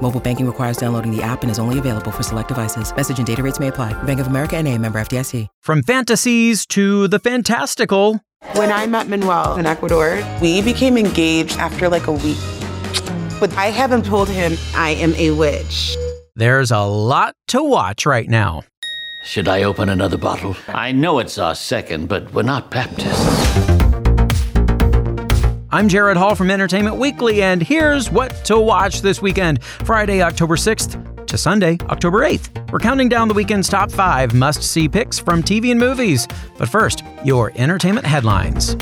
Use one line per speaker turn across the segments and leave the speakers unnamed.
Mobile banking requires downloading the app and is only available for select devices. Message and data rates may apply. Bank of America and a member FDIC.
From fantasies to the fantastical.
When I met Manuel in Ecuador, we became engaged after like a week. But I haven't told him I am a witch.
There's a lot to watch right now.
Should I open another bottle? I know it's our second, but we're not Baptists.
I'm Gerrad Hall from Entertainment Weekly, and here's what to watch this weekend Friday, October 6th to Sunday, October 8th. We're counting down the weekend's top five must see picks from TV and movies. But first, your entertainment headlines.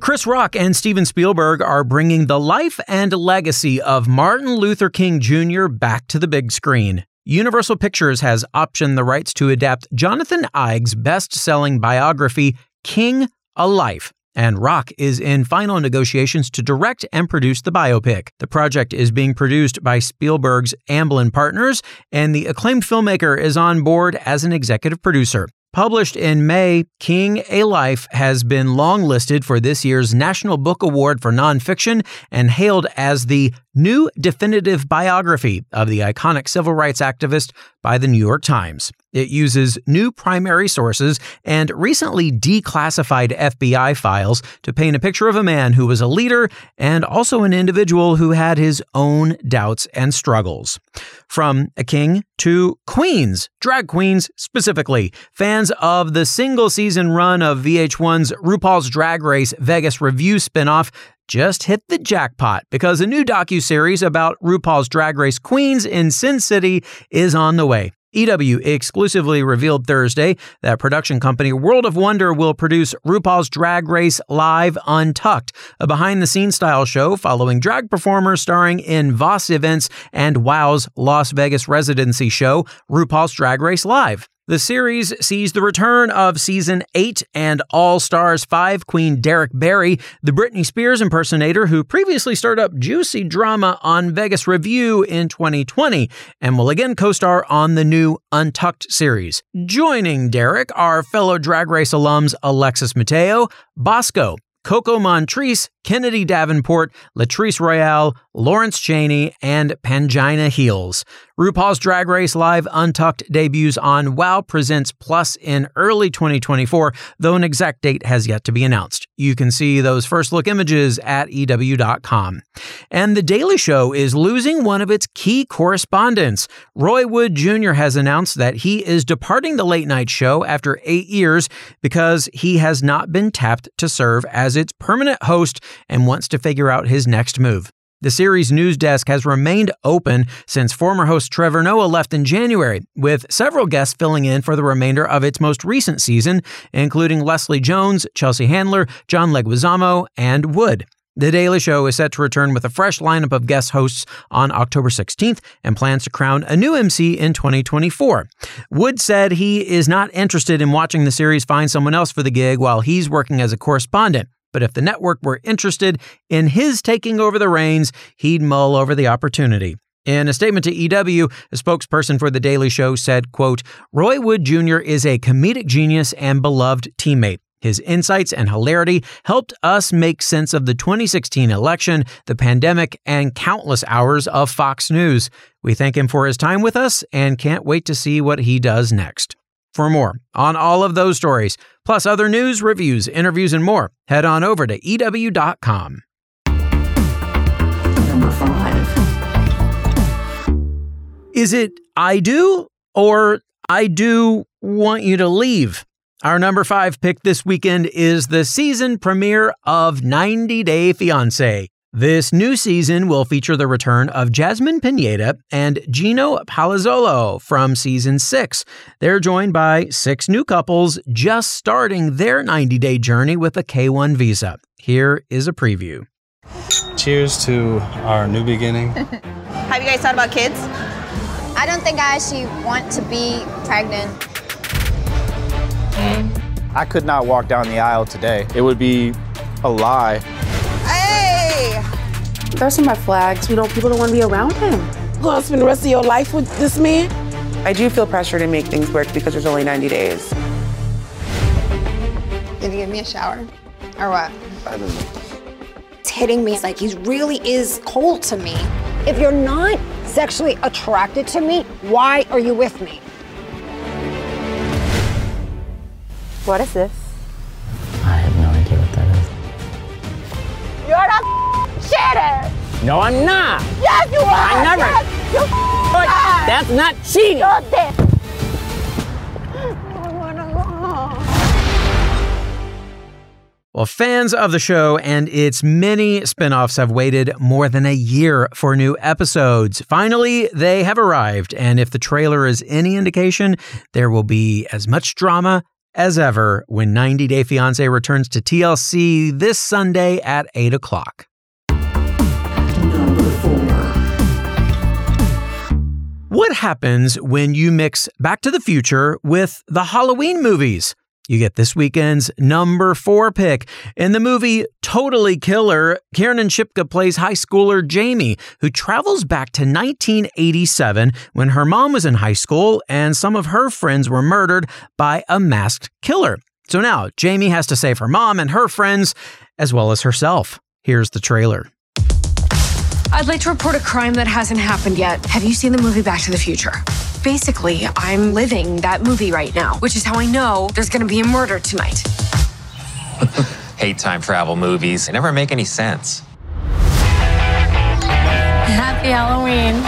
Chris Rock and Steven Spielberg are bringing the life and legacy of Martin Luther King Jr. back to the big screen. Universal Pictures has optioned the rights to adapt Jonathan Eig's best selling biography, King A Life, and Rock is in final negotiations to direct and produce the biopic. The project is being produced by Spielberg's Amblin Partners, and the acclaimed filmmaker is on board as an executive producer. Published in May, King A Life has been longlisted for this year's National Book Award for Nonfiction and hailed as the new definitive biography of the iconic civil rights activist by the New York Times. It uses new primary sources and recently declassified FBI files to paint a picture of a man who was a leader and also an individual who had his own doubts and struggles. From a king to queens, drag queens specifically, fans of the single season run of VH1's RuPaul's Drag Race Vegas Revue spinoff just hit the jackpot because a new docu-series about RuPaul's Drag Race Queens in Sin City is on the way. EW exclusively revealed Thursday that production company World of Wonder will produce RuPaul's Drag Race Live Untucked, a behind the scenes style show following drag performers starring in Voss events and WOW's Las Vegas residency show, RuPaul's Drag Race Live. The series sees the return of season 8 and All Stars 5 Queen Derrick Barry, the Britney Spears impersonator who previously starred up juicy drama on Vegas Revue in 2020 and will again co star on the new Untucked series. Joining Derek are fellow Drag Race alums Alexis Mateo, Bosco, Coco Montrese, Kennedy Davenport, Latrice Royale, Lawrence Chaney, and Pangina Heels. RuPaul's Drag Race Live Untucked debuts on WoW Presents Plus in early 2024, though an exact date has yet to be announced. You can see those first look images at EW.com. And The Daily Show is losing one of its key correspondents. Roy Wood Jr. has announced that he is departing the late night show after eight years because he has not been tapped to serve as its permanent host and wants to figure out his next move. The series' news desk has remained open since former host Trevor Noah left in January, with several guests filling in for the remainder of its most recent season, including Leslie Jones, Chelsea Handler, John Leguizamo, and Wood. The Daily Show is set to return with a fresh lineup of guest hosts on October 16th and plans to crown a new MC in 2024. Wood said he is not interested in watching the series find someone else for the gig while he's working as a correspondent. But if the network were interested in his taking over the reins, he'd mull over the opportunity. In a statement to EW, a spokesperson for The Daily Show said, quote, Roy Wood Jr. is a comedic genius and beloved teammate. His insights and hilarity helped us make sense of the 2016 election, the pandemic, and countless hours of Fox News. We thank him for his time with us and can't wait to see what he does next. For more on all of those stories, plus other news, reviews, interviews, and more, head on over to EW.com.
Number five.
Is it I do or I do want you to leave? Our number five pick this weekend is the season premiere of 90 Day Fiancé. This new season will feature the return of Jasmine Pineda and Gino Palazzolo from season six. They're joined by six new couples just starting their 90 day journey with a K1 visa. Here is a preview.
Cheers to our new beginning.
Have you guys thought about kids?
I don't think I actually want to be pregnant.
I could not walk down the aisle today. It would be a lie.
Hey!
There's some red flags. You know, people don't want to be around him.
You gonna spend the rest of your life with this man? I do feel pressure to make things work because there's only 90 days.
Gonna give me a shower? Or what?
I don't know.
It's hitting me. It's like he really is cold to me. If you're not sexually attracted to me, why are you with me?
What is this?
I have no idea what that is.
You're a cheater!
No, I'm not.
Yes, you are!
I never.
Yes, you
But
are!
that's not cheating.
You're this. I wanna go home.
Well, fans of the show and its many spin offs have waited more than a year for new episodes. Finally, they have arrived, and if the trailer is any indication, there will be as much drama as ever when 90 Day Fiancé returns to TLC this Sunday at 8 o'clock. What happens when you mix Back to the Future with the Halloween movies? You get this weekend's number four pick. In the movie Totally Killer, Kiernan Shipka plays high schooler Jamie, who travels back to 1987 when her mom was in high school and some of her friends were murdered by a masked killer. So now Jamie has to save her mom and her friends, as well as herself. Here's the trailer.
I'd like to report a crime that hasn't happened yet. Have you seen the movie Back to the Future? Basically, I'm living that movie right now, which is how I know there's gonna be a murder tonight.
Hate time travel movies. They never make any sense.
Happy Halloween.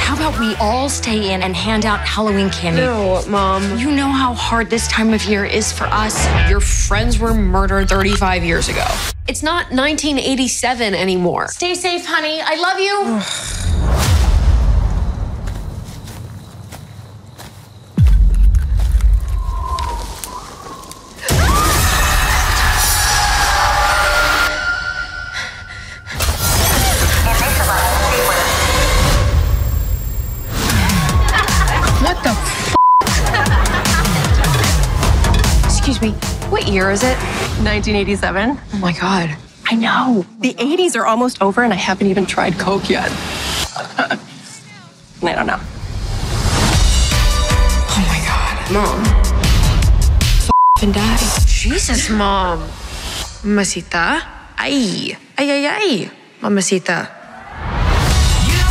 How about we all stay in and hand out Halloween candy?
No, Mom.
You know how hard this time of year is for us. Your friends were murdered 35 years ago. It's not 1987 anymore. Stay safe, honey. I love you. is it?
1987.
Oh my god.
I know. The 80s are almost over, and I haven't even tried Coke yet. I don't know.
Oh my god.
Mom.
And die. Jesus, mom. Mamacita. Ay. Ay, ay, ay. Mamacita.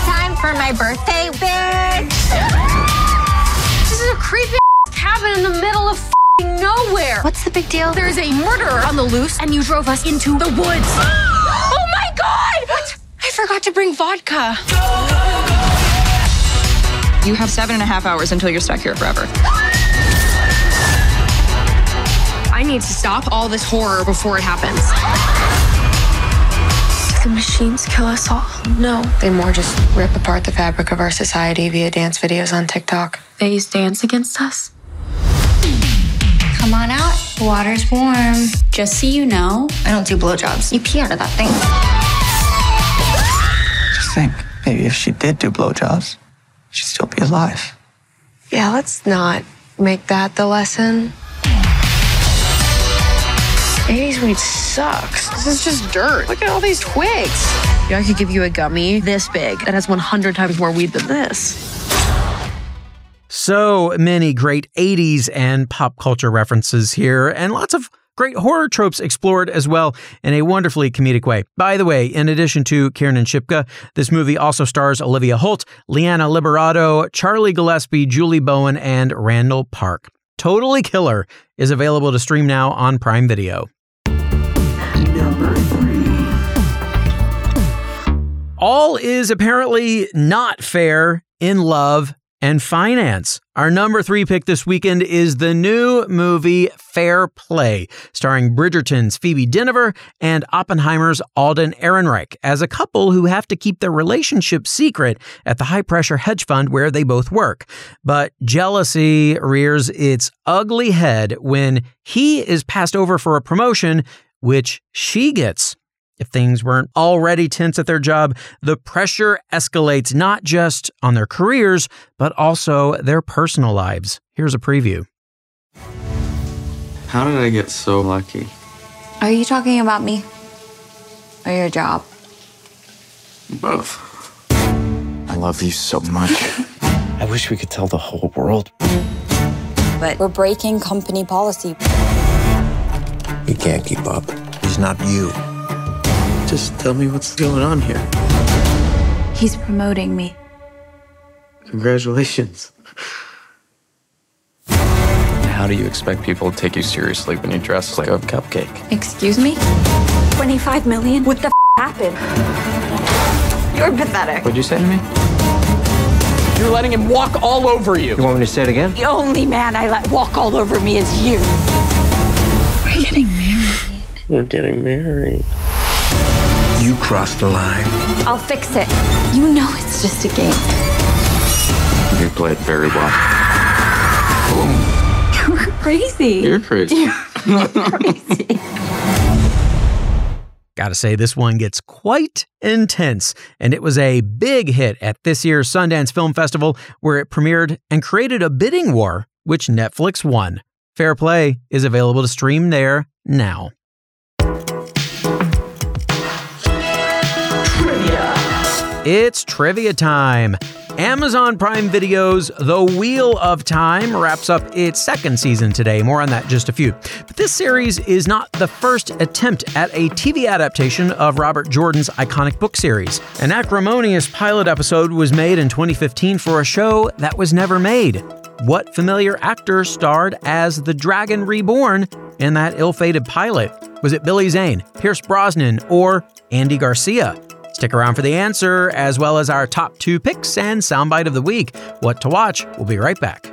Time for my birthday, bitch!
This is a creepy cabin in the middle of f***ing nowhere.
What's the big deal?
There's a murderer on the loose, and you drove us into the woods. oh my god! What? I forgot to bring vodka.
You have seven and a half hours until you're stuck here forever.
I need to stop all this horror before it happens.
Do the machines kill us all?
No, they more just rip apart the fabric of our society via dance videos on TikTok.
They use dance against us?
Come on out. The water's warm.
Just so you know,
I don't do blowjobs. You pee out of that thing.
Just think, maybe if she did do blowjobs, she'd still be alive.
Yeah, let's not make that the lesson. 80s weed sucks. This is just dirt. Look at all these twigs. Yeah, I could give you a gummy this big that has 100 times more weed than this.
So many great 80s and pop culture references here, and lots of great horror tropes explored as well in a wonderfully comedic way. By the way, in addition to Kiernan Shipka, this movie also stars Olivia Holt, Liana Liberato, Charlie Gillespie, Julie Bowen, and Randall Park. Totally Killer is available to stream now on Prime Video. All is apparently not fair in love and finance. Our number three pick this weekend is the new movie Fair Play, starring Bridgerton's Phoebe Dynevor and Oppenheimer's Alden Ehrenreich as a couple who have to keep their relationship secret at the high pressure hedge fund where they both work. But jealousy rears its ugly head when he is passed over for a promotion, which she gets. If things weren't already tense at their job, the pressure escalates not just on their careers, but also their personal lives. Here's a preview.
How did I get so lucky?
Are you talking about me? Or your job?
Both.
I love you so much. I wish we could tell the whole world.
But we're breaking company policy.
You can't keep up. He's not you.
Just tell me what's going on here.
He's promoting me.
Congratulations.
How do you expect people to take you seriously when you dress like a cupcake?
Excuse me? 25 million? What the f- happened? You're pathetic.
What'd you say to me?
You're letting him walk all over you.
You want me to say it again?
The only man I let walk all over me is you. We're getting married.
We're getting married.
You crossed the line.
I'll fix it. You know it's just a game.
You played very well.
You're crazy.
You're crazy.
You're crazy.
Gotta say, this one gets quite intense, and it was a big hit at this year's Sundance Film Festival, where it premiered and created a bidding war, which Netflix won. Fair Play is available to stream there now. It's trivia time. Amazon Prime Video's The Wheel of Time wraps up its second season today. More on that just a few. But this series is not the first attempt at a TV adaptation of Robert Jordan's iconic book series. An acrimonious pilot episode was made in 2015 for a show that was never made. What familiar actor starred as the Dragon Reborn in that ill fated pilot? Was it Billy Zane, Pierce Brosnan, or Andy Garcia? Stick around for the answer, as well as our top two picks and soundbite of the week. What to watch? We'll be right back.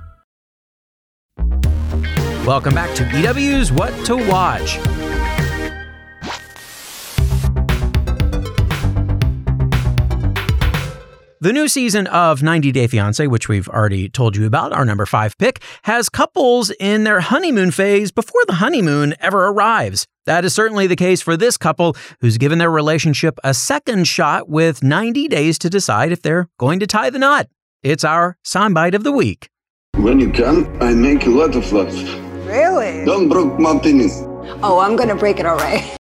Welcome back to EW's What to Watch. The new season of 90 Day Fiancé, which we've already told you about, our number five pick, has couples in their honeymoon phase before the honeymoon ever arrives. That is certainly the case for this couple who's given their relationship a second shot with 90 days to decide if they're going to tie the knot. It's our soundbite of the week.
When you come, I make a lot of love.
Really?
Don't broke my penis.
Oh, I'm gonna break it all right.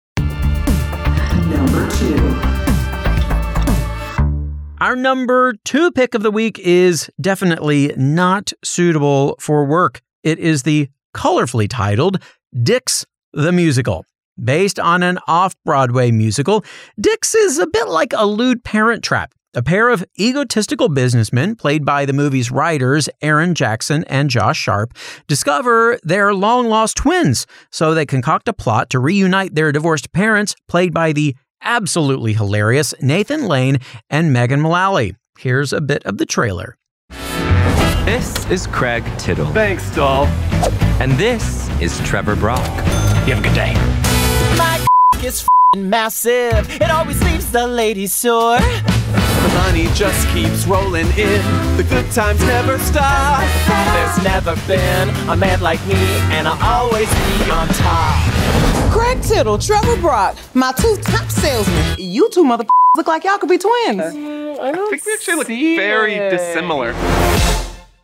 Our number two pick of the week is definitely not suitable for work. It is the colorfully titled Dicks the Musical. Based on an off Broadway musical, Dicks is a bit like a lewd parent trap. A pair of egotistical businessmen, played by the movie's writers Aaron Jackson and Josh Sharp, discover they're long lost twins, so they concoct a plot to reunite their divorced parents, played by the absolutely hilarious Nathan Lane and Megan Mullally. Here's a bit of the trailer.
This is Craig Tittle.
Thanks, doll.
And this is Trevor Brock.
You have a good day.
My is massive. It always leaves the ladies sore.
The money just keeps rolling in. The good times never stop.
There's never been a man like me, and I'll always be on top.
Craig Tittle, Trevor Brock, my two top salesmen. You two mother look like y'all could be twins.
I, think we actually look very
it.
dissimilar.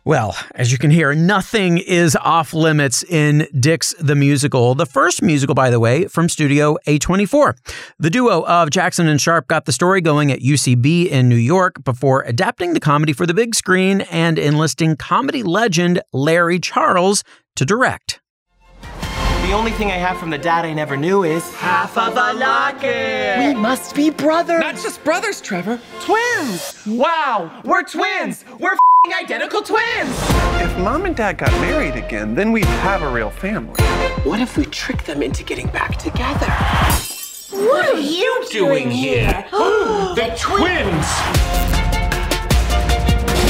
Well, as you can hear, nothing is off limits in Dicks the Musical, the first musical, by the way, from Studio A24. The duo of Jackson and Sharp got the story going at UCB in New York before adapting the comedy for the big screen and enlisting comedy legend Larry Charles to direct.
The only thing I have from the dad I never knew is half of a locket.
We must be brothers.
Not just brothers, Trevor.
Twins. Wow, we're twins. We're identical twins.
If mom and dad got married again, then we'd have a real family.
What if we trick them into getting back together?
What are you doing here?
the twins.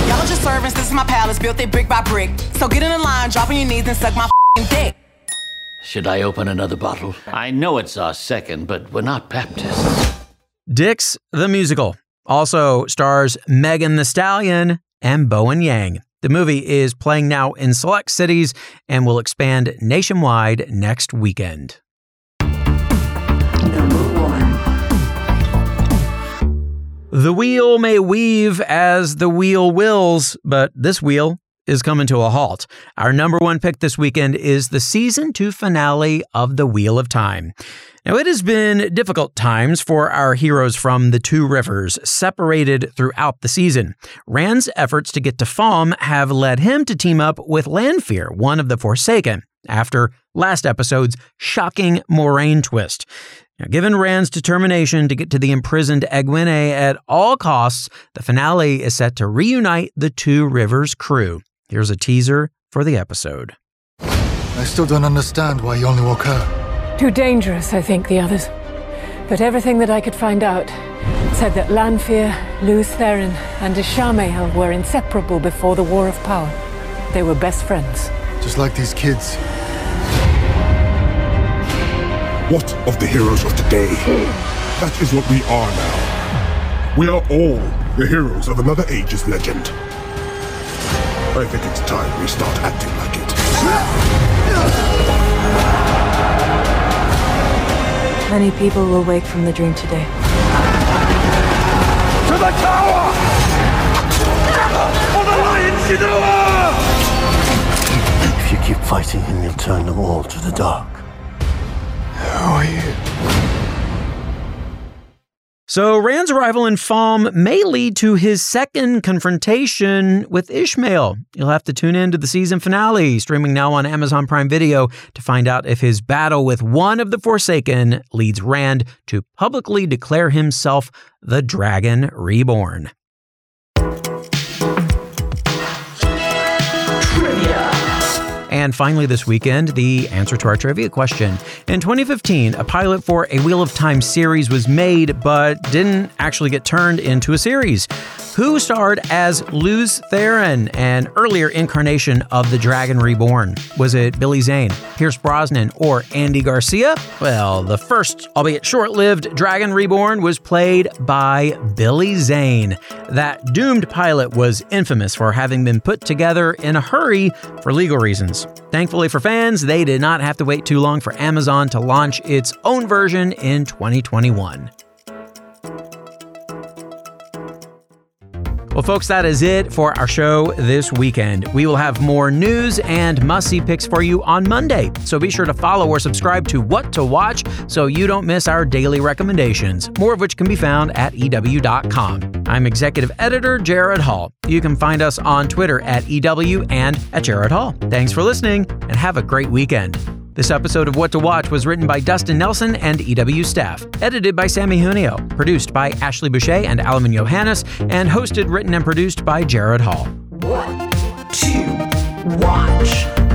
Y'all told your servants this is my palace, built it brick by brick. So get in the line, drop on your knees and suck my dick.
Should I open another bottle? I know it's our second, but we're not Baptists.
Dicks the Musical also stars Megan Thee Stallion and Bowen Yang. The movie is playing now in select cities and will expand nationwide next weekend. The wheel may weave as the wheel wills, but this wheel is coming to a halt. Our number one pick this weekend is the season two finale of The Wheel of Time. Now, it has been difficult times for our heroes from the two rivers, separated throughout the season. Rand's efforts to get to Falme have led him to team up with Lanfear, one of the Forsaken, after last episode's shocking Moiraine twist. Now, given Rand's determination to get to the imprisoned Egwene at all costs, the finale is set to reunite the Two Rivers crew. Here's a teaser for the episode.
I still don't understand why you only woke her.
Too dangerous, I think, the others. But everything that I could find out said that Lanfear, Lews Therin, and Ishamael were inseparable before the War of Power. They were best friends.
Just like these kids.
What of the heroes of today? That is what we are now. We are all the heroes of another age's legend. I think it's time we start acting like it.
Many people will wake from the dream today.
To the tower! For the Lion Shienar!
If you keep fighting him, you'll turn them all to the dark.
Who are you?
So, Rand's arrival in Falme may lead to his second confrontation with Ishamael. You'll have to tune in to the season finale, streaming now on Amazon Prime Video, to find out if his battle with one of the Forsaken leads Rand to publicly declare himself the Dragon Reborn. And finally, this weekend, the answer to our trivia question. In 2015, a pilot for a Wheel of Time series was made, but didn't actually get turned into a series. Who starred as Lews Therin, an earlier incarnation of the Dragon Reborn? Was it Billy Zane, Pierce Brosnan, or Andy Garcia? Well, the first, albeit short lived, Dragon Reborn was played by Billy Zane. That doomed pilot was infamous for having been put together in a hurry for legal reasons. Thankfully for fans, they did not have to wait too long for Amazon to launch its own version in 2021. Well, folks, that is it for our show this weekend. We will have more news and must see picks for you on Monday. So be sure to follow or subscribe to What to Watch so you don't miss our daily recommendations, more of which can be found at EW.com. I'm executive editor Gerrad Hall. You can find us on Twitter at EW and at Gerrad Hall. Thanks for listening and have a great weekend. This episode of What to Watch was written by Dustin Nelson and EW staff, edited by Samee Junio, produced by Ashley Boucher and Alamin Yohannes, and hosted, written, and produced by Gerrad Hall.
What to watch?